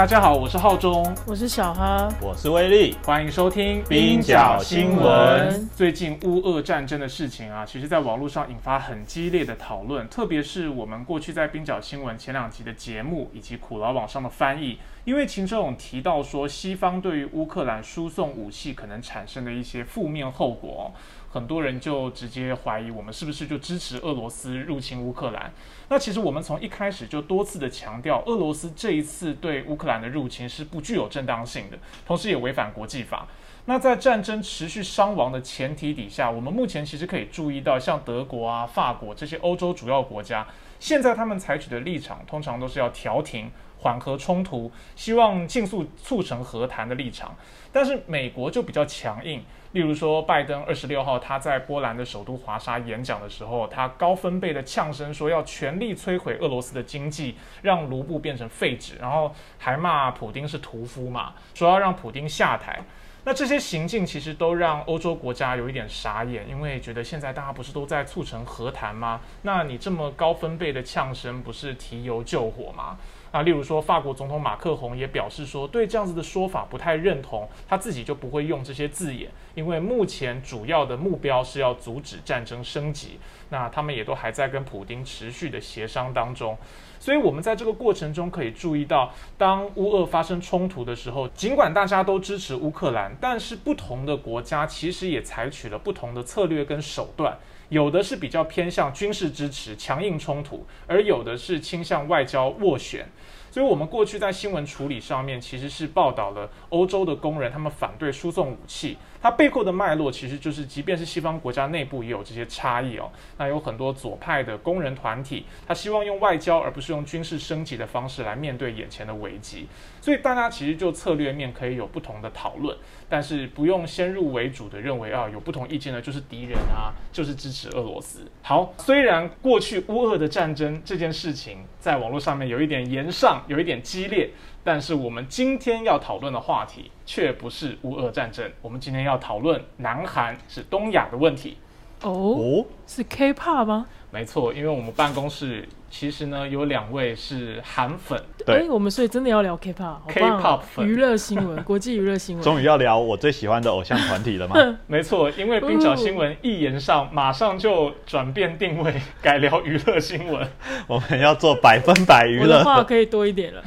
大家好，我是浩中，我是小哈，我是威力，欢迎收听冰角新闻。最近乌俄战争的事情啊，其实在网络上引发很激烈的讨论，特别是我们过去在冰角新闻前两集的节目以及苦劳网上的翻译，因为秦哲勇提到说，西方对于乌克兰输送武器可能产生的一些负面后果。很多人就直接怀疑我们是不是就支持俄罗斯入侵乌克兰？那其实我们从一开始就多次的强调，俄罗斯这一次对乌克兰的入侵是不具有正当性的，同时也违反国际法。那在战争持续伤亡的前提底下，我们目前其实可以注意到，像德国啊、法国这些欧洲主要国家，现在他们采取的立场通常都是要调停、缓和冲突，希望尽速促成和谈的立场。但是美国就比较强硬。例如说，拜登二十六号他在波兰的首都华沙演讲的时候，他高分贝的呛声说要全力摧毁俄罗斯的经济，让卢布变成废纸，然后还骂普京是屠夫嘛，说要让普京下台。那这些行径其实都让欧洲国家有一点傻眼，因为觉得现在大家不是都在促成和谈吗？那你这么高分贝的呛声，不是提油救火吗？啊，例如说，法国总统马克宏也表示说，对这样子的说法不太认同，他自己就不会用这些字眼，因为目前主要的目标是要阻止战争升级。那他们也都还在跟普京持续的协商当中，所以我们在这个过程中可以注意到，当乌俄发生冲突的时候，尽管大家都支持乌克兰，但是不同的国家其实也采取了不同的策略跟手段。有的是比较偏向军事支持、强硬冲突，而有的是倾向外交斡旋。所以，我们过去在新闻处理上面，其实是报道了欧洲的工人他们反对输送武器。它背后的脉络其实就是，即便是西方国家内部也有这些差异哦。那有很多左派的工人团体，他希望用外交而不是用军事升级的方式来面对眼前的危机。所以大家其实就策略面可以有不同的讨论，但是不用先入为主的认为啊，有不同意见的就是敌人啊，就是支持俄罗斯。好，虽然过去乌俄的战争这件事情在网络上面有一点延上，有一点激烈。但是我们今天要讨论的话题却不是乌俄战争，我们今天要讨论南韩是东亚的问题。哦，是 K-pop 吗？没错，因为我们办公室。其实呢，有两位是韩粉。对，我们所以真的要聊 K-pop，K-pop 粉娱乐新闻，国际娱乐新闻。终于要聊我最喜欢的偶像团体了吗？没错，因为冰角新闻一言上，马上就转变定位，改聊娱乐新闻。我们要做百分百娱乐。话可以多一点了。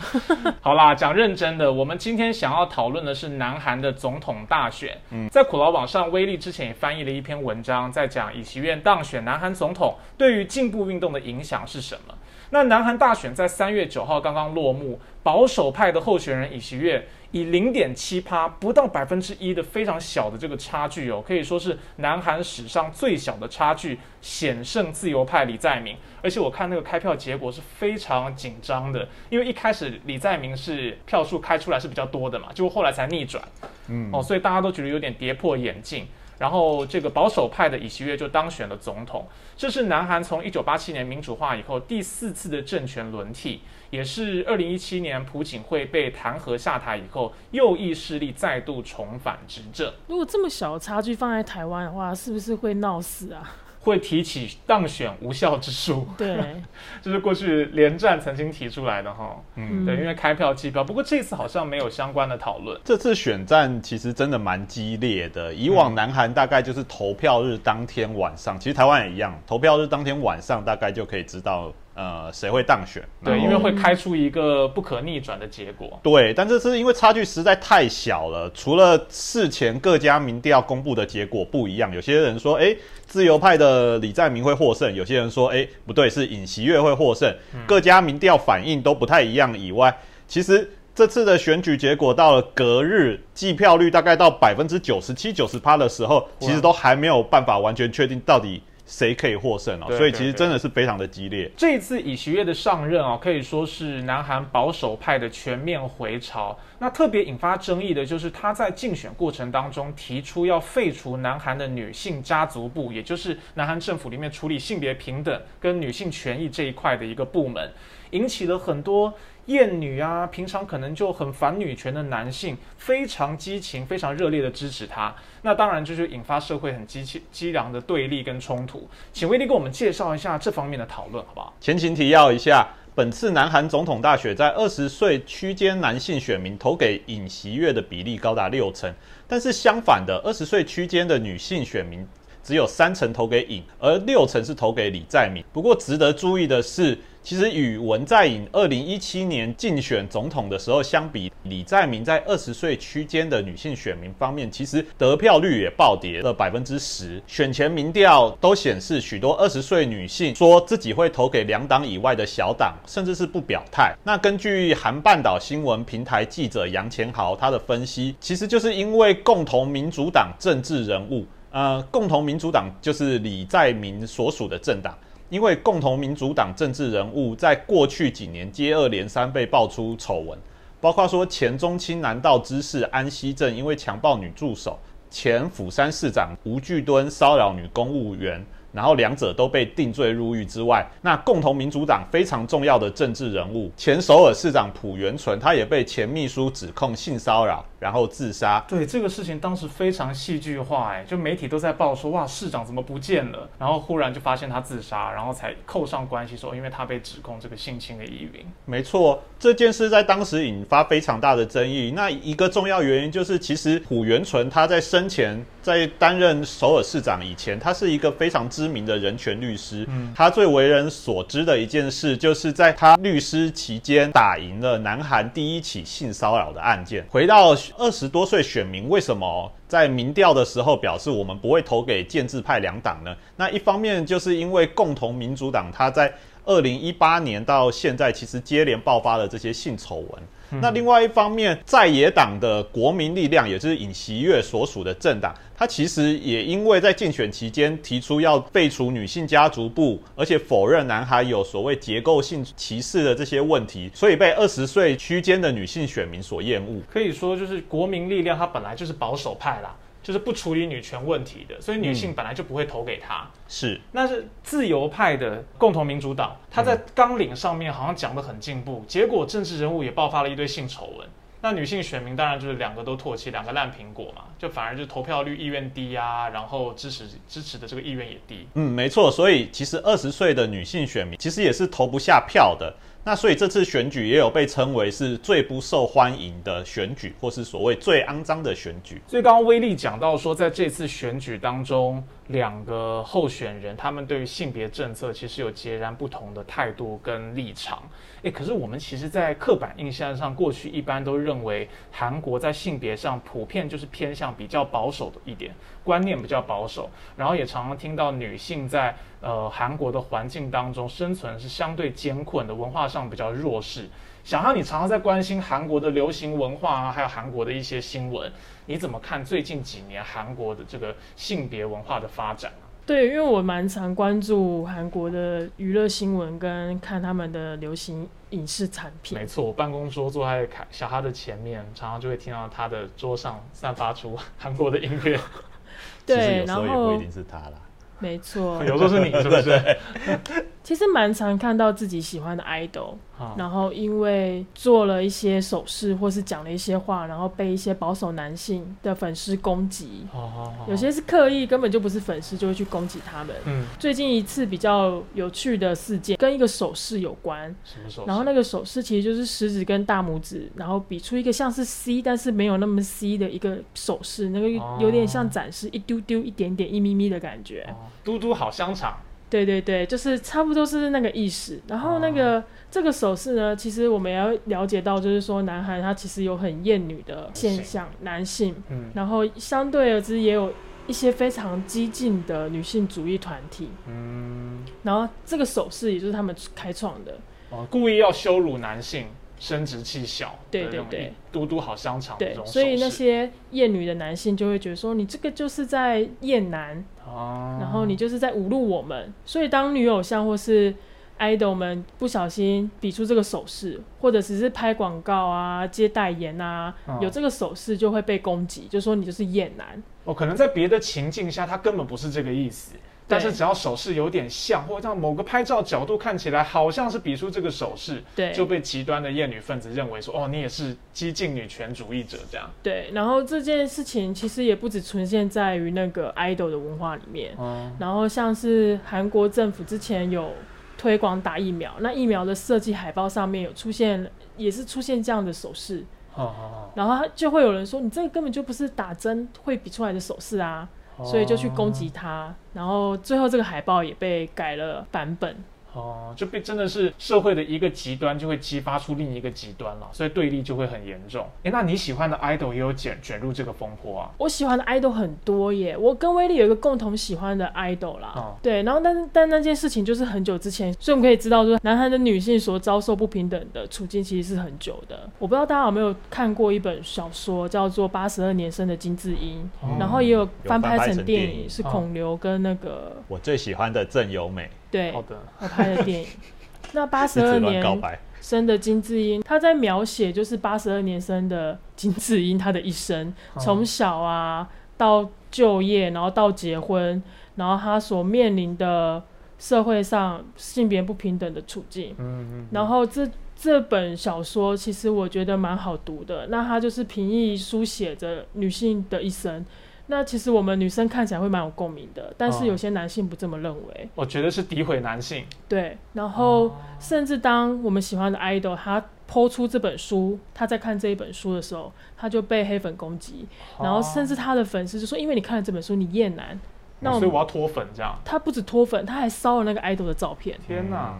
好啦，讲认真的，我们今天想要讨论的是南韩的总统大选。嗯，在苦劳网上，威力之前也翻译了一篇文章，在讲以其院当选南韩总统对于进步运动的影响是什么。那南韩大选在三月九号刚刚落幕，保守派的候选人尹锡悦以零点七趴，不到百分之一的非常小的这个差距哦，可以说是南韩史上最小的差距，险胜自由派李在明。而且我看那个开票结果是非常紧张的，因为一开始李在明是票数开出来是比较多的嘛，结果后来才逆转，嗯哦，所以大家都觉得有点跌破眼镜。然后，这个保守派的尹锡悦就当选了总统。这是南韩从一九八七年民主化以后第四次的政权轮替，也是二零一七年朴槿惠被弹劾下台以后，右翼势力再度重返执政。如果这么小的差距放在台湾的话，是不是会闹事啊？会提起当选无效之诉，对，就是过去连战曾经提出来的哈，嗯，对，因为开票计票，不过这次好像没有相关的讨论。这次选战其实真的蛮激烈的，以往南韩大概就是投票日当天晚上，其实台湾也一样，投票日当天晚上大概就可以知道。呃，谁会当选？对，因为会开出一个不可逆转的结果。对，但这是因为差距实在太小了。除了事前各家民调公布的结果不一样，有些人说，哎，自由派的李在明会获胜；有些人说，哎，不对，是尹锡悦会获胜。各家民调反应都不太一样。以外，其实这次的选举结果到了隔日计票率大概到百分之九十七、九十趴的时候，其实都还没有办法完全确定到底。谁可以获胜哦？所以其实真的是非常的激烈。这一次尹锡悦的上任啊，可以说是南韩保守派的全面回潮。那特别引发争议的就是他在竞选过程当中提出要废除南韩的女性家族部，也就是南韩政府里面处理性别平等跟女性权益这一块的一个部门，引起了很多。厌女啊，平常可能就很反女权的男性，非常激情、非常热烈的支持他。那当然就是引发社会很激气、激昂的对立跟冲突。请威力给我们介绍一下这方面的讨论，好不好？前情提要一下，本次南韩总统大选，在二十岁区间男性选民投给尹锡悦的比例高达六成，但是相反的，二十岁区间的女性选民。只有三成投给尹，而六成是投给李在明。不过值得注意的是，其实与文在寅二零一七年竞选总统的时候相比，李在明在二十岁区间的女性选民方面，其实得票率也暴跌了百分之十。选前民调都显示，许多二十岁女性说自己会投给两党以外的小党，甚至是不表态。那根据韩半岛新闻平台记者杨前豪他的分析，其实就是因为共同民主党政治人物。呃，共同民主党就是李在明所属的政党，因为共同民主党政治人物在过去几年接二连三被爆出丑闻，包括说前中青南道知事安西镇因为强暴女助手，前釜山市长吴巨敦骚扰女公务员。然后两者都被定罪入狱之外，那共同民主党非常重要的政治人物前首尔市长朴元淳，他也被前秘书指控性骚扰，然后自杀。对这个事情当时非常戏剧化，哎，就媒体都在报说哇市长怎么不见了，然后忽然就发现他自杀，然后才扣上关系说因为他被指控这个性侵的疑云。没错，这件事在当时引发非常大的争议。那一个重要原因就是，其实朴元淳他在生前在担任首尔市长以前，他是一个非常知。知名的人权律师，嗯他最为人所知的一件事，就是在他律师期间打赢了南韩第一起性骚扰的案件。回到二十多岁选民，为什么在民调的时候表示我们不会投给建制派两党呢？那一方面就是因为共同民主党他在二零一八年到现在，其实接连爆发了这些性丑闻。那另外一方面，在野党的国民力量，也就是尹锡悦所属的政党，他其实也因为在竞选期间提出要废除女性家族部，而且否认男孩有所谓结构性歧视的这些问题，所以被二十岁区间的女性选民所厌恶。可以说，就是国民力量，它本来就是保守派啦。就是不处理女权问题的，所以女性本来就不会投给他。是，那是自由派的共同民主党，他在纲领上面好像讲得很进步，结果政治人物也爆发了一堆性丑闻。那女性选民当然就是两个都唾弃，两个烂苹果嘛，就反而就投票率意愿低啊，然后支持支持的这个意愿也低。嗯，没错，所以其实二十岁的女性选民其实也是投不下票的。那所以这次选举也有被称为是最不受欢迎的选举，或是所谓最肮脏的选举。所以刚刚威力讲到说，在这次选举当中，两个候选人他们对于性别政策其实有截然不同的态度跟立场。诶，可是我们其实，在刻板印象上，过去一般都认为韩国在性别上普遍就是偏向比较保守的一点，观念比较保守，然后也常常听到女性在呃韩国的环境当中生存是相对艰困的，文化上比较弱势。想让你常常在关心韩国的流行文化啊，还有韩国的一些新闻，你怎么看最近几年韩国的这个性别文化的发展？对，因为我蛮常关注韩国的娱乐新闻，跟看他们的流行影视产品。没错，我办公桌坐在小哈的前面，常常就会听到他的桌上散发出韩国的音乐。对，然后也不一定是他啦。没错，有时候是你，是不是？其实蛮常看到自己喜欢的 idol。然后因为做了一些手势，或是讲了一些话，然后被一些保守男性的粉丝攻击。有些是刻意，根本就不是粉丝，就会去攻击他们。嗯，最近一次比较有趣的事件，跟一个手势有关。什么手？然后那个手势其实就是食指跟大拇指，然后比出一个像是 C，但是没有那么 C 的一个手势，那个有点像展示一丢丢、一点点、一咪咪的感觉。嘟嘟好香肠。对对对，就是差不多是那个意思。然后那个这个手势呢，其实我们要了解到，就是说，男孩他其实有很厌女的现象，男性。嗯。然后相对而之，也有一些非常激进的女性主义团体。嗯。然后这个手势也就是他们开创的。哦，故意要羞辱男性。生殖器小，对对对，嘟嘟好香肠，对，所以那些厌女的男性就会觉得说，你这个就是在厌男，哦，然后你就是在侮辱我们。所以当女偶像或是 idol 们不小心比出这个手势，或者只是拍广告啊、接代言啊，有这个手势就会被攻击，就说你就是厌男。哦，可能在别的情境下，他根本不是这个意思。但是只要手势有点像，或者让某个拍照角度看起来好像是比出这个手势，对，就被极端的厌女分子认为说，哦，你也是激进女权主义者这样。对，然后这件事情其实也不止存现在于那个 idol 的文化里面，嗯然后像是韩国政府之前有。推广打疫苗，那疫苗的设计海报上面有出现，也是出现这样的手势。哦然后就会有人说，你这个根本就不是打针会比出来的手势啊，所以就去攻击他。然后最后这个海报也被改了版本。哦，就被真的是社会的一个极端，就会激发出另一个极端了，所以对立就会很严重。哎，那你喜欢的 idol 也有卷卷入这个风波啊？我喜欢的 idol 很多耶，我跟威力有一个共同喜欢的 idol 啦。哦，对，然后但是但那件事情就是很久之前，所以我们可以知道说，男孩的女性所遭受不平等的处境其实是很久的。我不知道大家有没有看过一本小说，叫做《八十二年生的金智英》，然后也有翻拍成电影，是孔刘跟那个我最喜欢的郑有美。对，我拍的电影。那八十二年生的金智英，他在描写就是八十二年生的金智英她的一生，从小啊到就业，然后到结婚，然后她所面临的社会上性别不平等的处境。嗯嗯。然后这这本小说其实我觉得蛮好读的，那他就是平易书写着女性的一生。那其实我们女生看起来会蛮有共鸣的，但是有些男性不这么认为。我觉得是诋毁男性。对，然后甚至当我们喜欢的 idol 他抛出这本书，他在看这一本书的时候，他就被黑粉攻击，然后甚至他的粉丝就说：“因为你看了这本书，你厌男，那所以我要脱粉这样。”他不止脱粉，他还烧了那个 idol 的照片。天哪！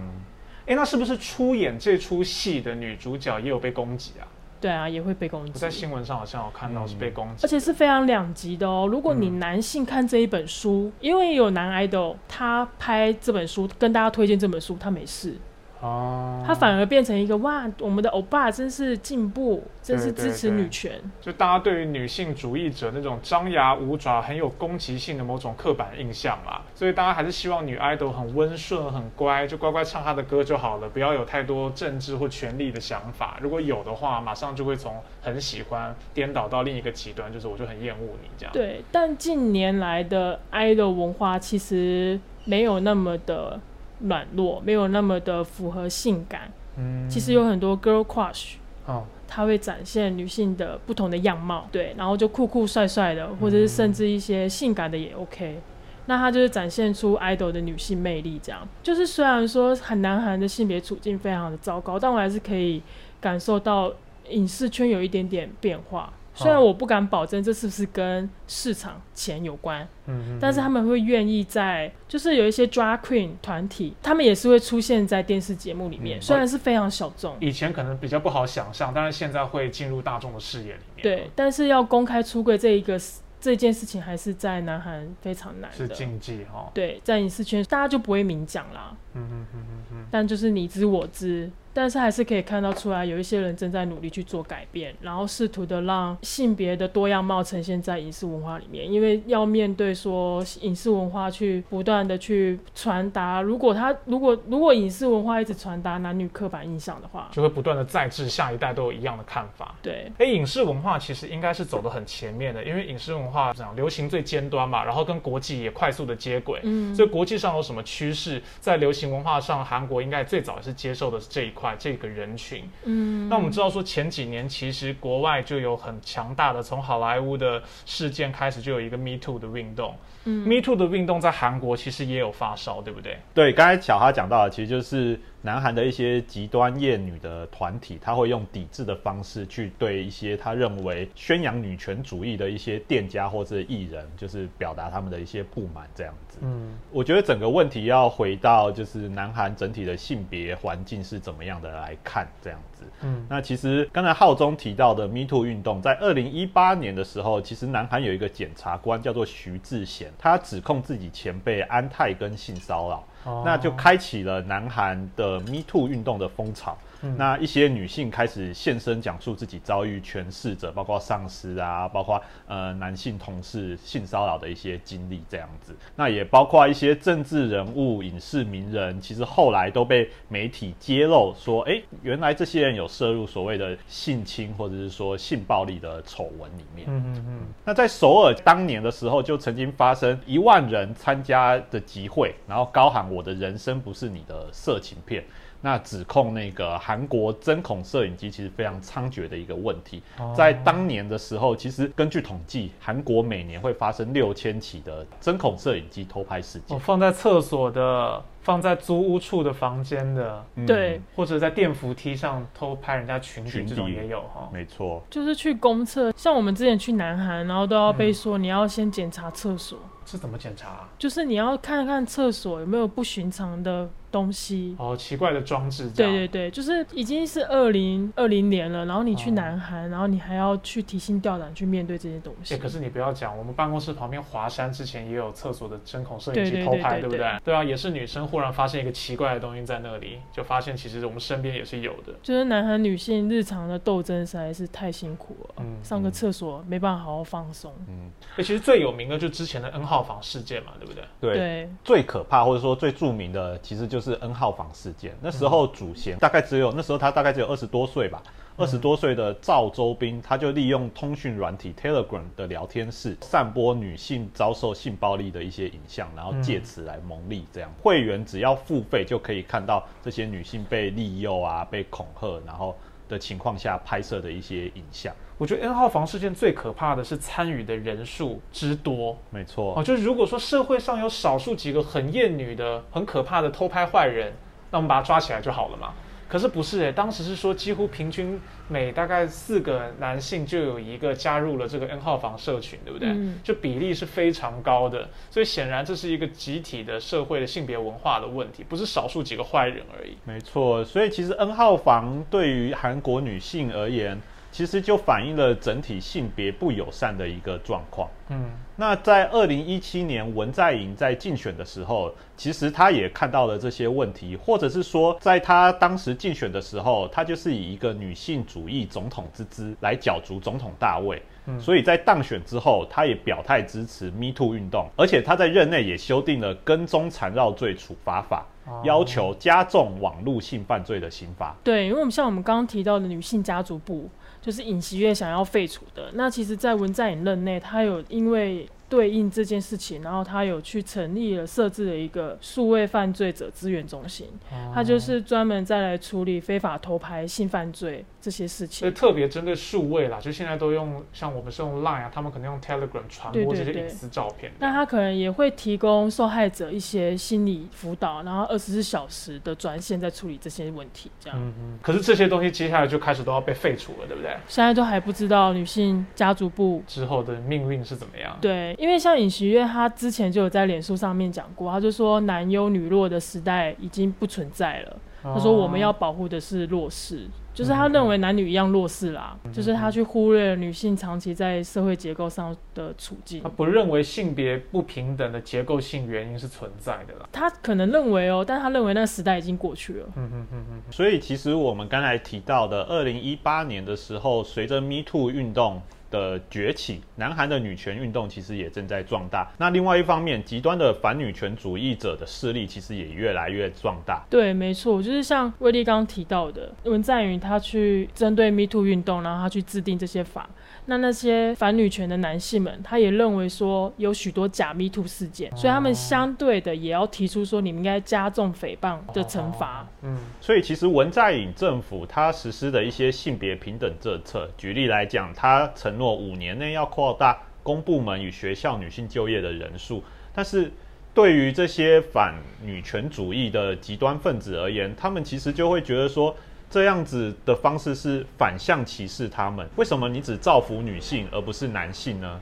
哎，那是不是出演这出戏的女主角也有被攻击啊？对啊，也会被攻击。在新闻上好像有看到是被攻击，而且是非常两极的哦。如果你男性看这一本书，因为有男 idol，他拍这本书跟大家推荐这本书，他没事。哦，他反而变成一个哇，我们的欧巴真是进步，真是支持女权。就大家对于女性主义者那种张牙舞爪、很有攻击性的某种刻板印象嘛，所以大家还是希望女 idol 很温顺、很乖，就乖乖唱她的歌就好了，不要有太多政治或权力的想法。如果有的话，马上就会从很喜欢颠倒到另一个极端，就是我就很厌恶你这样。对，但近年来的 idol 文化其实没有那么的。软弱，没有那么的符合性感。嗯，其实有很多 girl crush，哦，它会展现女性的不同的样貌，对，然后就酷酷帅帅的，或者是甚至一些性感的也 OK。那它就是展现出 idol 的女性魅力，这样。就是虽然说很南韩的性别处境非常的糟糕，但我还是可以感受到影视圈有一点点变化。虽然我不敢保证这是不是跟市场钱有关，嗯，但是他们会愿意在，就是有一些 drag queen 团体，他们也是会出现在电视节目里面，虽然是非常小众，以前可能比较不好想象，但是现在会进入大众的视野里面。对，但是要公开出柜这一个这件事情，还是在南韩非常难，是禁忌哈。对，在影视圈大家就不会明讲啦，嗯嗯嗯嗯嗯，但就是你知我知。但是还是可以看到出来，有一些人正在努力去做改变，然后试图的让性别的多样貌呈现在影视文化里面。因为要面对说影视文化去不断的去传达，如果他如果如果影视文化一直传达男女刻板印象的话，就会不断的再制下一代都有一样的看法。对，哎，影视文化其实应该是走得很前面的，因为影视文化这样流行最尖端嘛，然后跟国际也快速的接轨。嗯，所以国际上有什么趋势，在流行文化上，韩国应该最早是接受的是这一块。这个人群，嗯，那我们知道说前几年其实国外就有很强大的从好莱坞的事件开始就有一个 Me Too 的运动，嗯，Me Too 的运动在韩国其实也有发烧，对不对？对，刚才小哈讲到的，其实就是南韩的一些极端厌女的团体，他会用抵制的方式去对一些他认为宣扬女权主义的一些店家或者艺人，就是表达他们的一些不满，这样子。嗯，我觉得整个问题要回到就是南韩整体的性别环境是怎么样的来看这样子。嗯，那其实刚才浩中提到的 Me Too 运动，在二零一八年的时候，其实南韩有一个检察官叫做徐志贤，他指控自己前辈安泰跟性骚扰。那就开启了南韩的 Me Too 运动的风潮。那一些女性开始现身讲述自己遭遇权势者，包括上司啊，包括呃男性同事性骚扰的一些经历，这样子。那也包括一些政治人物、影视名人，其实后来都被媒体揭露说，哎，原来这些人有涉入所谓的性侵或者是说性暴力的丑闻里面。嗯嗯嗯。那在首尔当年的时候，就曾经发生一万人参加的集会，然后高喊“我的人生不是你的色情片”。那指控那个韩国针孔摄影机其实非常猖獗的一个问题，在当年的时候，其实根据统计，韩国每年会发生六千起的针孔摄影机偷拍事件。放在厕所的放在租屋处的房间的，对，或者在电扶梯上偷拍人家裙底，这种也有哈。没错，就是去公厕，像我们之前去南韩，然后都要被说你要先检查厕所。是怎么检查？就是你要看看厕所有没有不寻常的。东西哦，奇怪的装置。对对对，就是已经是二零二零年了，然后你去南韩，然后你还要去提心吊胆去面对这些东西。可是你不要讲，我们办公室旁边华山之前也有厕所的针孔摄影机偷拍，对不对？对啊，也是女生忽然发现一个奇怪的东西在那里，就发现其实我们身边也是有的。就是南韩女性日常的斗争实在是太辛苦了，嗯，上个厕所没办法好好放松。嗯，其实最有名的就之前的 N 号房事件嘛，对不对？对，最可怕或者说最著名的，其实就是 N 号房事件。那时候主嫌大概只有那时候他大概只有二十多岁吧，二十多岁的赵周斌，他就利用通讯软体 Telegram 的聊天室，散播女性遭受性暴力的一些影像，然后借此来蒙利。这样会员只要付费就可以看到这些女性被利诱啊、被恐吓，然后的情况下拍摄的一些影像。我觉得 N 号房事件最可怕的是参与的人数之多。没错，哦，就是如果说社会上有少数几个很厌女的、很可怕的偷拍坏人，那我们把他抓起来就好了嘛。可是不是诶，当时是说几乎平均每大概四个男性就有一个加入了这个 N 号房社群，对不对？嗯。就比例是非常高的，所以显然这是一个集体的社会的性别文化的问题，不是少数几个坏人而已。没错，所以其实 N 号房对于韩国女性而言。其实就反映了整体性别不友善的一个状况。嗯，那在二零一七年文在寅在竞选的时候，其实他也看到了这些问题，或者是说，在他当时竞选的时候，他就是以一个女性主义总统之姿来角逐总统大位。嗯，所以在当选之后，他也表态支持 Me Too 运动，而且他在任内也修订了跟踪缠绕罪处罚法，要求加重网络性犯罪的刑罚。对，因为我们像我们刚刚提到的女性家族部。就是尹锡悦想要废除的。那其实，在文在寅任内，他有因为。对应这件事情，然后他有去成立了设置了一个数位犯罪者资源中心，他就是专门再来处理非法偷拍、性犯罪这些事情。所以特别针对数位啦，就现在都用像我们是用 Line 啊，他们可能用 Telegram 传播这些隐私照片。那他可能也会提供受害者一些心理辅导，然后二十四小时的专线在处理这些问题。这样。嗯嗯。可是这些东西接下来就开始都要被废除了，对不对？现在都还不知道女性家族部之后的命运是怎么样。对。因为像尹锡悦，他之前就有在脸书上面讲过，他就说男优女弱的时代已经不存在了。他说我们要保护的是弱势，就是他认为男女一样弱势啦，就是他去忽略了女性长期在社会结构上的处境。他不认为性别不平等的结构性原因是存在的啦。他可能认为哦，但他认为那个时代已经过去了。嗯嗯嗯嗯。所以其实我们刚才提到的，二零一八年的时候，随着 Me Too 运动。的崛起，南韩的女权运动其实也正在壮大。那另外一方面，极端的反女权主义者的势力其实也越来越壮大。对，没错，就是像威利刚刚提到的，文在寅他去针对 Me Too 运动，然后他去制定这些法。那那些反女权的男性们，他也认为说有许多假 Me Too 事件，所以他们相对的也要提出说，你们应该加重诽谤的惩罚。嗯，所以其实文在寅政府他实施的一些性别平等政策，举例来讲，他承诺五年内要扩大公部门与学校女性就业的人数，但是对于这些反女权主义的极端分子而言，他们其实就会觉得说。这样子的方式是反向歧视他们。为什么你只造福女性而不是男性呢？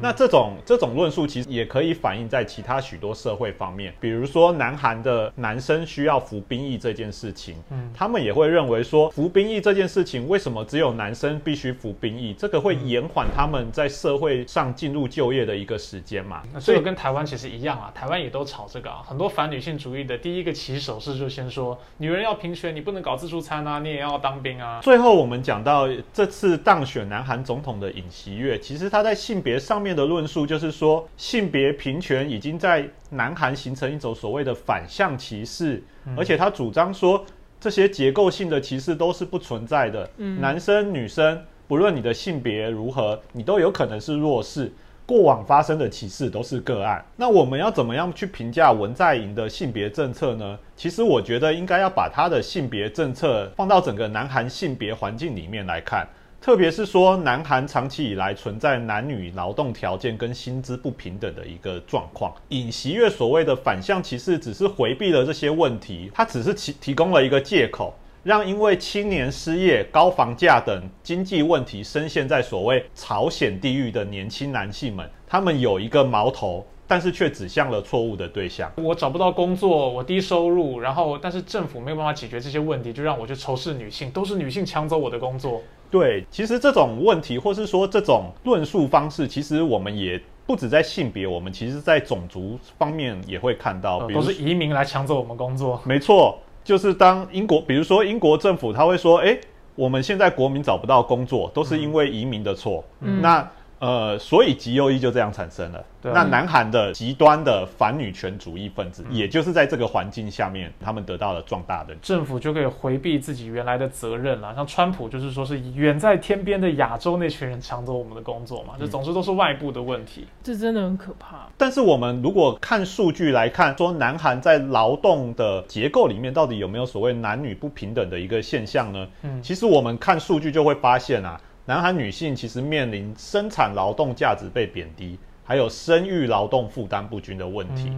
那这种这种论述其实也可以反映在其他许多社会方面，比如说南韩的男生需要服兵役这件事情，嗯，他们也会认为说服兵役这件事情为什么只有男生必须服兵役？这个会延缓他们在社会上进入就业的一个时间嘛？所以跟台湾其实一样啊，台湾也都吵这个啊，很多反女性主义的第一个起手式就先说女人要平权，你不能搞自助餐啊，你也要当兵啊。最后我们讲到这次当选南韩总统的尹锡悦，其实他在性别上面的论述就是说，性别平权已经在南韩形成一种所谓的反向歧视，而且他主张说，这些结构性的歧视都是不存在的。男生女生不论你的性别如何，你都有可能是弱势。过往发生的歧视都是个案。那我们要怎么样去评价文在寅的性别政策呢？其实我觉得应该要把他的性别政策放到整个南韩性别环境里面来看。特别是说南韩长期以来存在男女劳动条件跟薪资不平等的一个状况。尹锡悦所谓的反向歧视，只是回避了这些问题，他只是提提供了一个借口。让因为青年失业、高房价等经济问题深陷在所谓朝鲜地狱的年轻男性们，他们有一个矛头，但是却指向了错误的对象。我找不到工作，我低收入，然后但是政府没有办法解决这些问题，就让我去仇视女性，都是女性抢走我的工作。对，其实这种问题，或是说这种论述方式，其实我们也不止在性别，我们其实在种族方面也会看到，都是移民来抢走我们工作。没错。就是当英国，比如说英国政府，他会说：“哎，我们现在国民找不到工作，都是因为移民的错。”嗯那。呃，所以极右翼就这样产生了。那南韩的极端的反女权主义分子，也就是在这个环境下面，他们得到了壮大的政府就可以回避自己原来的责任了。像川普就是说是远在天边的亚洲那群人抢走我们的工作嘛，就总之都是外部的问题。这真的很可怕。但是我们如果看数据来看，说南韩在劳动的结构里面到底有没有所谓男女不平等的一个现象呢？嗯，其实我们看数据就会发现啊。南韩女性其实面临生产劳动价值被贬低，还有生育劳动负担不均的问题。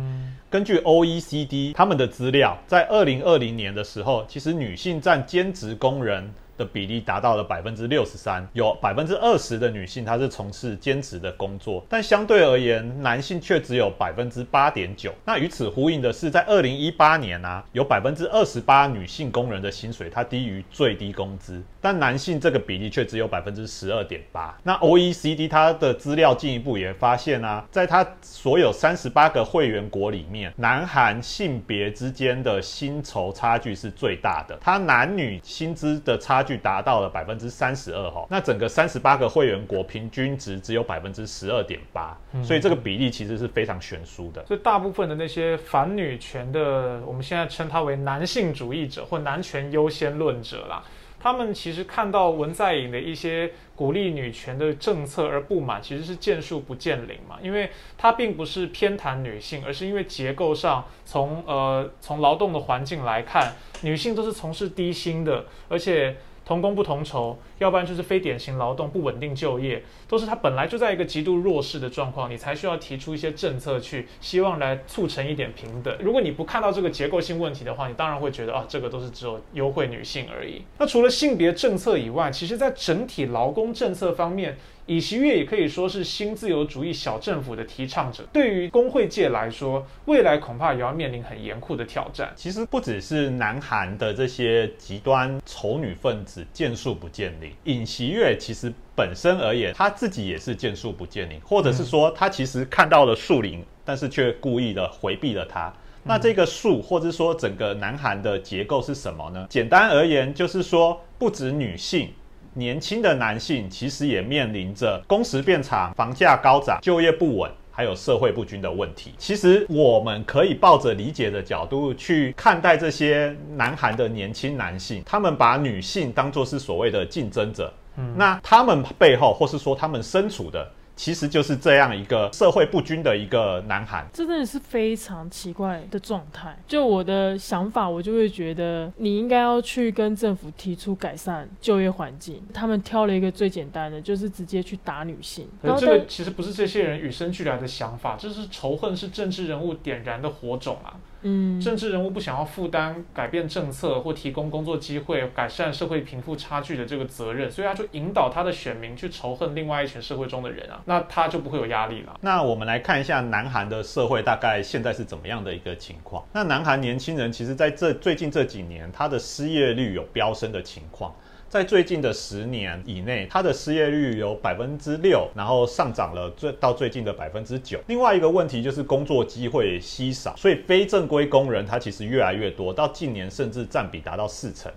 根据 OECD 他们的资料，在二零二零年的时候，其实女性占兼职工人。的比例达到了百分之六十三，有百分之二十的女性她是从事兼职的工作，但相对而言，男性却只有百分之八点九。那与此呼应的是，在二零一八年啊，有百分之二十八女性工人的薪水它低于最低工资，但男性这个比例却只有百分之十二点八。那 OECD 它的资料进一步也发现啊，在它所有三十八个会员国里面，南韩性别之间的薪酬差距是最大的，它男女薪资的差。距达到了百分之三十二哈，那整个三十八个会员国平均值只有百分之十二点八，所以这个比例其实是非常悬殊的。所以大部分的那些反女权的，我们现在称他为男性主义者或男权优先论者啦，他们其实看到文在寅的一些鼓励女权的政策而不满，其实是见树不见林嘛，因为他并不是偏袒女性，而是因为结构上从呃从劳动的环境来看，女性都是从事低薪的，而且。同工不同酬，要不然就是非典型劳动、不稳定就业，都是他本来就在一个极度弱势的状况，你才需要提出一些政策去，希望来促成一点平等。如果你不看到这个结构性问题的话，你当然会觉得啊，这个都是只有优惠女性而已。那除了性别政策以外，其实在整体劳工政策方面。尹锡悦也可以说是新自由主义小政府的提倡者。对于工会界来说，未来恐怕也要面临很严酷的挑战。其实不只是南韩的这些极端丑女分子见树不见林，尹锡悦其实本身而言，他自己也是见树不见林，或者是说他其实看到了树林，但是却故意的回避了它。那这个树，或者说整个南韩的结构是什么呢？简单而言，就是说不止女性。年轻的男性其实也面临着工时变长、房价高涨、就业不稳，还有社会不均的问题。其实我们可以抱着理解的角度去看待这些南韩的年轻男性，他们把女性当作是所谓的竞争者。嗯，那他们背后，或是说他们身处的。其实就是这样一个社会不均的一个南韩，这真的是非常奇怪的状态。就我的想法，我就会觉得你应该要去跟政府提出改善就业环境。他们挑了一个最简单的，就是直接去打女性。这个其实不是这些人与生俱来的想法，这是仇恨，是政治人物点燃的火种啊。嗯，政治人物不想要负担改变政策或提供工作机会、改善社会贫富差距的这个责任，所以他就引导他的选民去仇恨另外一群社会中的人啊，那他就不会有压力了。那我们来看一下南韩的社会大概现在是怎么样的一个情况？那南韩年轻人其实在这最近这几年，他的失业率有飙升的情况。在最近的十年以内，它的失业率有百分之六，然后上涨了最到最近的百分之九。另外一个问题就是工作机会稀少，所以非正规工人他其实越来越多，到近年甚至占比达到四成。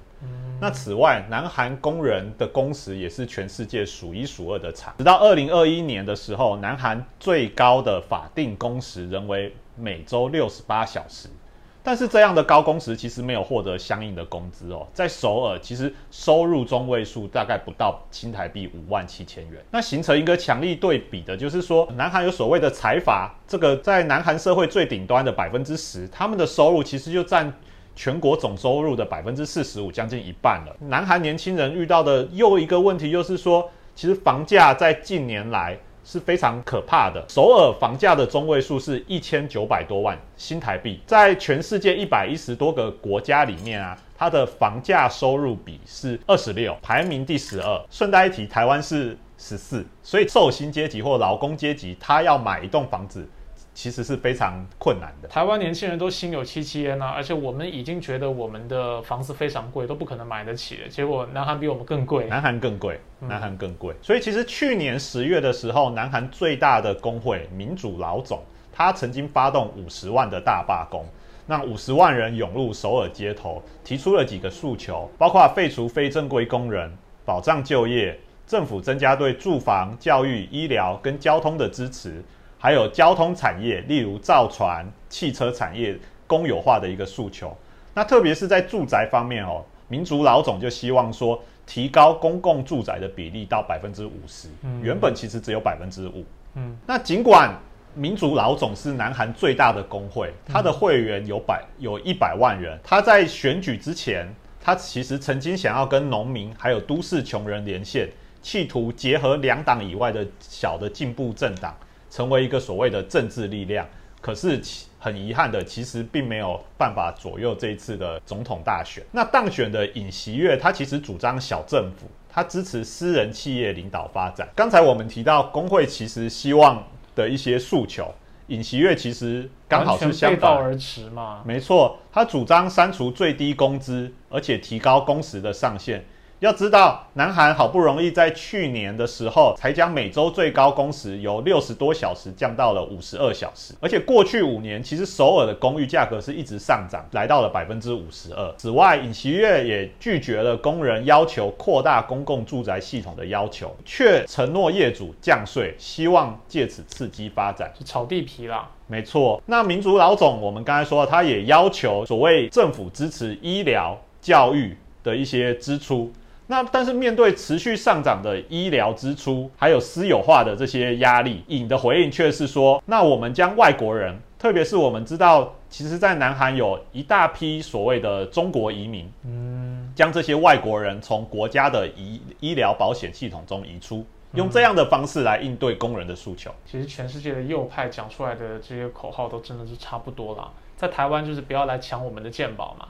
那此外，南韩工人的工时也是全世界数一数二的长，直到二零二一年的时候，南韩最高的法定工时仍为每周六十八小时。但是这样的高工时其实没有获得相应的工资哦，在首尔其实收入中位数大概不到新台币五万七千元，那形成一个强力对比的，就是说南韩有所谓的财阀，这个在南韩社会最顶端的百分之十，他们的收入其实就占全国总收入的百分之四十五，将近一半了。南韩年轻人遇到的又一个问题，就是说，其实房价在近年来是非常可怕的。首尔房价的中位数是一千九百多万新台币，在全世界一百一十多个国家里面啊，它的房价收入比是二十六，排名第十二。顺带一提，台湾是十四，所以寿星阶级或劳工阶级，他要买一栋房子。其实是非常困难的。台湾年轻人都心有戚戚焉啊，而且我们已经觉得我们的房子非常贵，都不可能买得起了。结果南韩比我们更贵，南韩更贵，南韩更贵。所以其实去年十月的时候，南韩最大的工会民主老总，他曾经发动五十万的大罢工，让五十万人涌入首尔街头，提出了几个诉求，包括废除非正规工人、保障就业、政府增加对住房、教育、医疗跟交通的支持。还有交通产业，例如造船、汽车产业公有化的一个诉求。那特别是在住宅方面哦，民族老总就希望说，提高公共住宅的比例到百分之五十。嗯，原本其实只有百分之五。嗯，那尽管民族老总是南韩最大的工会，他的会员有百有一百万人。他在选举之前，他其实曾经想要跟农民还有都市穷人连线，企图结合两党以外的小的进步政党。成为一个所谓的政治力量，可是很遗憾的，其实并没有办法左右这一次的总统大选。那当选的尹锡悦，他其实主张小政府，他支持私人企业领导发展。刚才我们提到工会其实希望的一些诉求，尹锡悦其实刚好是相反而驰嘛。没错，他主张删除最低工资，而且提高工时的上限。要知道，南韩好不容易在去年的时候才将每周最高工时由六十多小时降到了五十二小时，而且过去五年其实首尔的公寓价格是一直上涨，来到了百分之五十二。此外，尹锡悦也拒绝了工人要求扩大公共住宅系统的要求，却承诺业主降税，希望借此刺激发展，是炒地皮啦。没错，那民族老总我们刚才说，他也要求所谓政府支持医疗、教育的一些支出。那但是面对持续上涨的医疗支出，还有私有化的这些压力，尹的回应却是说：那我们将外国人，特别是我们知道，其实，在南韩有一大批所谓的中国移民，嗯，将这些外国人从国家的医医疗保险系统中移出，用这样的方式来应对工人的诉求。其实全世界的右派讲出来的这些口号都真的是差不多啦，在台湾就是不要来抢我们的健保嘛。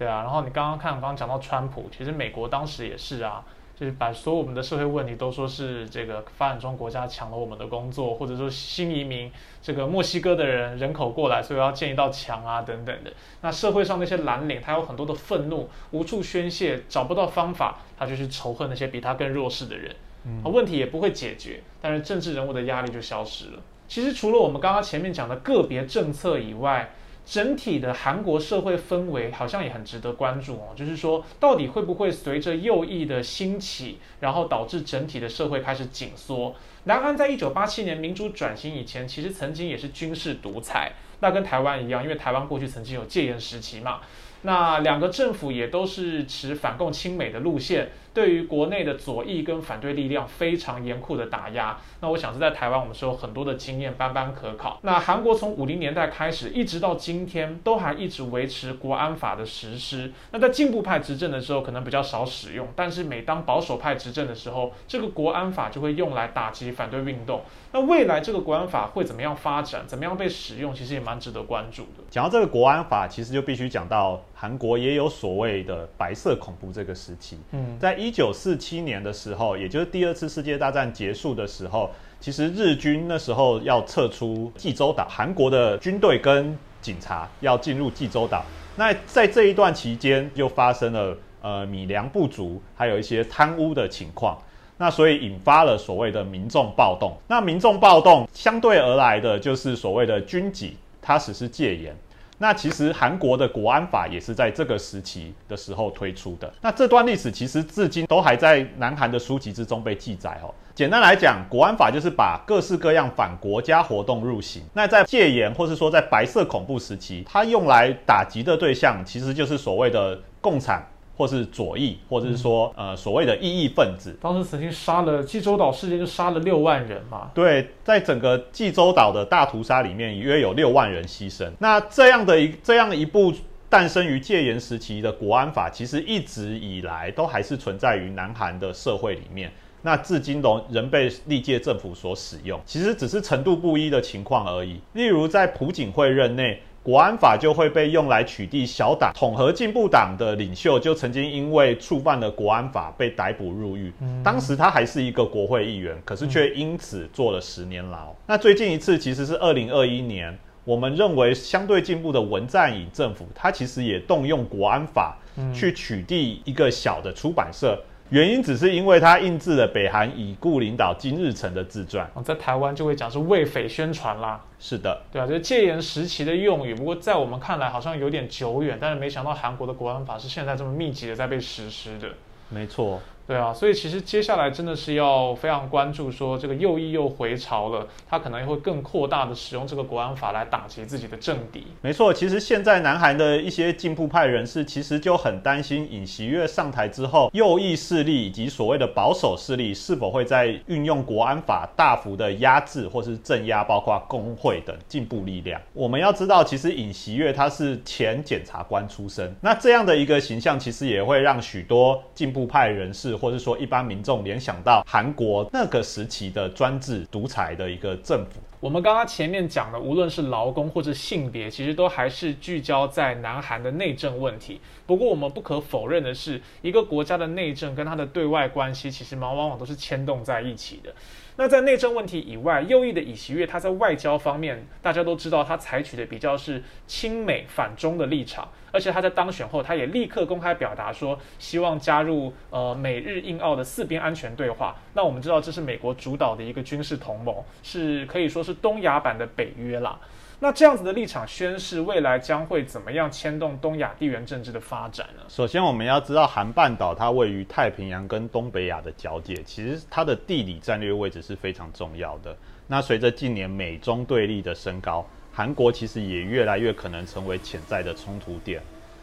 对啊，然后你刚刚看，刚刚讲到川普，其实美国当时也是啊，就是把所有我们的社会问题都说是这个发展中国家抢了我们的工作，或者说新移民这个墨西哥的人人口过来，所以要建一道墙啊等等的。那社会上那些蓝领，他有很多的愤怒，无处宣泄，找不到方法，他就去仇恨那些比他更弱势的人，嗯，问题也不会解决，但是政治人物的压力就消失了。其实除了我们刚刚前面讲的个别政策以外，整体的韩国社会氛围好像也很值得关注哦，就是说，到底会不会随着右翼的兴起，然后导致整体的社会开始紧缩？南韩在一九八七年民主转型以前，其实曾经也是军事独裁，那跟台湾一样，因为台湾过去曾经有戒严时期嘛，那两个政府也都是持反共亲美的路线。对于国内的左翼跟反对力量非常严酷的打压，那我想是在台湾我们是有很多的经验，斑斑可考。那韩国从五零年代开始，一直到今天，都还一直维持国安法的实施。那在进步派执政的时候，可能比较少使用，但是每当保守派执政的时候，这个国安法就会用来打击反对运动。那未来这个国安法会怎么样发展，怎么样被使用，其实也蛮值得关注的。讲到这个国安法，其实就必须讲到韩国也有所谓的白色恐怖这个时期。嗯，在一九四七年的时候，也就是第二次世界大战结束的时候，其实日军那时候要撤出济州岛，韩国的军队跟警察要进入济州岛。那在这一段期间，就发生了呃米粮不足，还有一些贪污的情况。那所以引发了所谓的民众暴动。那民众暴动相对而来的就是所谓的军警，它实施戒严。那其实韩国的国安法也是在这个时期的时候推出的。那这段历史其实至今都还在南韩的书籍之中被记载哦。简单来讲，国安法就是把各式各样反国家活动入刑。那在戒严或是说在白色恐怖时期，它用来打击的对象其实就是所谓的共产。或是左翼，或者是说呃所谓的异议分子，当时曾经杀了济州岛事件就杀了六万人嘛。对，在整个济州岛的大屠杀里面，约有六万人牺牲。那这样的一这样一部诞生于戒严时期的国安法，其实一直以来都还是存在于南韩的社会里面。那至今都仍被历届政府所使用，其实只是程度不一的情况而已。例如在朴槿惠任内。国安法就会被用来取缔小党，统合进步党的领袖就曾经因为触犯了国安法被逮捕入狱。当时他还是一个国会议员，可是却因此坐了十年牢。那最近一次其实是二零二一年，我们认为相对进步的文在寅政府，他其实也动用国安法去取缔一个小的出版社。原因只是因为他印制了北韩已故领导金日成的自传，在台湾就会讲是为匪宣传啦。是的，对啊，就是戒严时期的用语，不过在我们看来好像有点久远，但是没想到韩国的国安法是现在这么密集的在被实施的。没错。对啊，所以其实接下来真的是要非常关注，说这个右翼又回潮了，他可能会更扩大的使用这个国安法来打击自己的政敌。没错，其实现在南韩的一些进步派人士其实就很担心尹锡悦上台之后，右翼势力以及所谓的保守势力是否会在运用国安法大幅的压制或是镇压，包括工会等进步力量。我们要知道，其实尹锡悦他是前检察官出身，那这样的一个形象，其实也会让许多进步派人士。或者说，一般民众联想到韩国那个时期的专制独裁的一个政府。我们刚刚前面讲的，无论是劳工或者性别，其实都还是聚焦在南韩的内政问题。不过，我们不可否认的是，一个国家的内政跟它的对外关系，其实往往都是牵动在一起的。那在内政问题以外，右翼的尹锡悦他在外交方面，大家都知道他采取的比较是亲美反中的立场，而且他在当选后，他也立刻公开表达说希望加入呃美日印澳的四边安全对话。那我们知道这是美国主导的一个军事同盟，是可以说是东亚版的北约啦。那这样子的立场宣示，未来将会怎么样牵动东亚地缘政治的发展呢？首先，我们要知道韩半岛它位于太平洋跟东北亚的交界，其实它的地理战略位置是非常重要的。那随着近年美中对立的升高，韩国其实也越来越可能成为潜在的冲突点。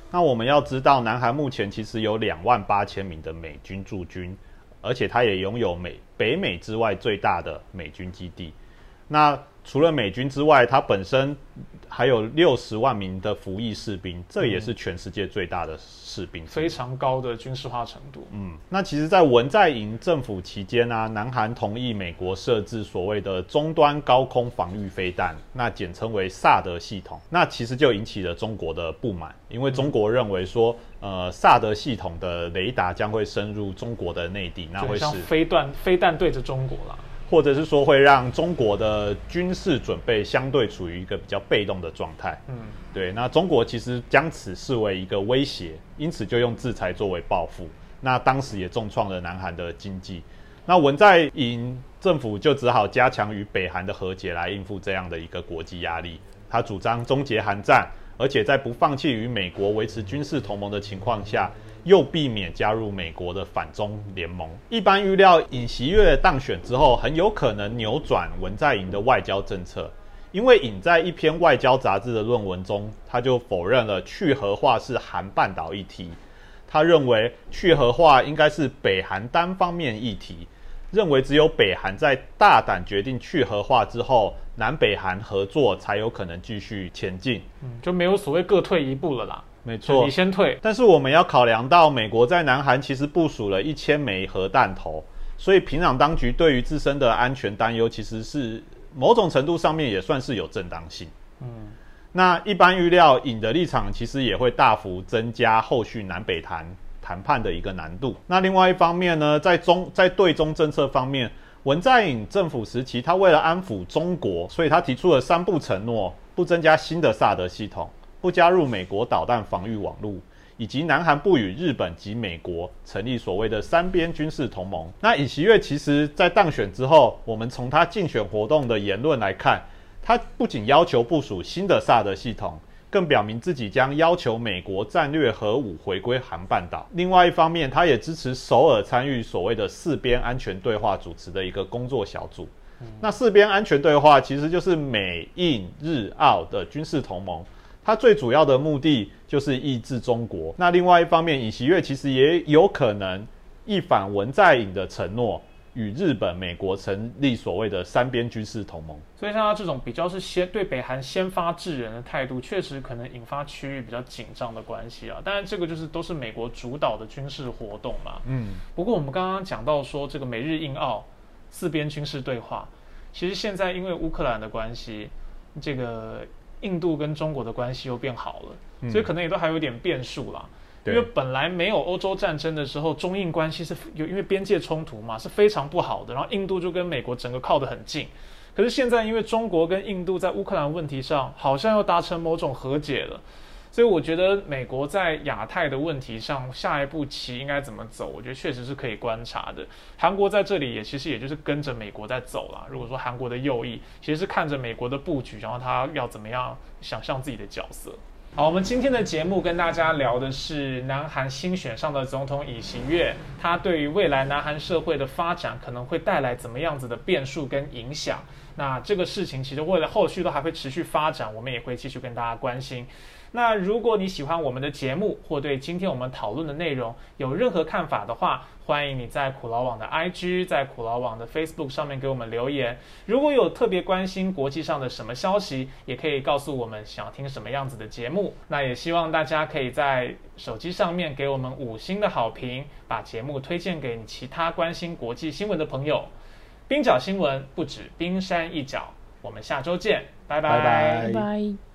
那我们要知道，南韩目前其实有两万八千名的美军驻军，而且它也拥有美北美之外最大的美军基地。那除了美军之外，它本身还有六十万名的服役士兵，这也是全世界最大的士兵，非常高的军事化程度。嗯，那其实，在文在寅政府期间呢，南韩同意美国设置所谓的终端高空防御飞弹，那简称为萨德系统。那其实就引起了中国的不满，因为中国认为说，呃，萨德系统的雷达将会深入中国的内地，那会是飞弹飞弹对着中国了。或者是说会让中国的军事准备相对处于一个比较被动的状态，嗯，对。那中国其实将此视为一个威胁，因此就用制裁作为报复。那当时也重创了南韩的经济。那文在寅政府就只好加强与北韩的和解来应付这样的一个国际压力。他主张终结韩战，而且在不放弃与美国维持军事同盟的情况下。又避免加入美国的反中联盟。一般预料，尹锡悦当选之后，很有可能扭转文在寅的外交政策。因为尹在一篇外交杂志的论文中，他就否认了去核化是韩半岛议题。他认为去核化应该是北韩单方面议题，认为只有北韩在大胆决定去核化之后，南北韩合作才有可能继续前进。嗯，就没有所谓各退一步了啦。没错，你先退。但是我们要考量到，美国在南韩其实部署了一千枚核弹头，所以平壤当局对于自身的安全担忧，其实是某种程度上面也算是有正当性。嗯，那一般预料，尹的立场其实也会大幅增加后续南北谈谈判的一个难度。那另外一方面呢，在中在对中政策方面，文在寅政府时期，他为了安抚中国，所以他提出了三不承诺：不增加新的萨德系统。不加入美国导弹防御网络，以及南韩不与日本及美国成立所谓的三边军事同盟。那尹锡悦其实在当选之后，我们从他竞选活动的言论来看，他不仅要求部署新的萨德系统，更表明自己将要求美国战略核武回归韩半岛。另外一方面，他也支持首尔参与所谓的四边安全对话主持的一个工作小组。那四边安全对话其实就是美印日澳的军事同盟。它最主要的目的就是抑制中国。那另外一方面，尹锡悦其实也有可能一反文在寅的承诺，与日本、美国成立所谓的三边军事同盟。所以像他这种比较是先对北韩先发制人的态度，确实可能引发区域比较紧张的关系啊。当然，这个就是都是美国主导的军事活动嘛。嗯。不过我们刚刚讲到说，这个美日印澳四边军事对话，其实现在因为乌克兰的关系，这个印度跟中国的关系又变好了，所以可能也都还有点变数啦。因为本来没有欧洲战争的时候，中印关系是有因为边界冲突嘛，是非常不好的。然后印度就跟美国整个靠得很近。可是现在，因为中国跟印度在乌克兰问题上好像又达成某种和解了，所以我觉得美国在亚太的问题上下一步棋应该怎么走，我觉得确实是可以观察的。韩国在这里也其实也就是跟着美国在走了。如果说韩国的右翼其实是看着美国的布局，然后他要怎么样想象自己的角色。好，我们今天的节目跟大家聊的是南韩新选上的总统尹锡悦，他对于未来南韩社会的发展可能会带来怎么样子的变数跟影响？那这个事情其实为了后续都还会持续发展，我们也会继续跟大家关心。那如果你喜欢我们的节目，或对今天我们讨论的内容有任何看法的话，欢迎你在苦劳网的 IG，在苦劳网的 Facebook 上面给我们留言。如果有特别关心国际上的什么消息，也可以告诉我们想听什么样子的节目。那也希望大家可以在手机上面给我们五星的好评，把节目推荐给你其他关心国际新闻的朋友。冰角新闻不止冰山一角，我们下周见，拜拜拜。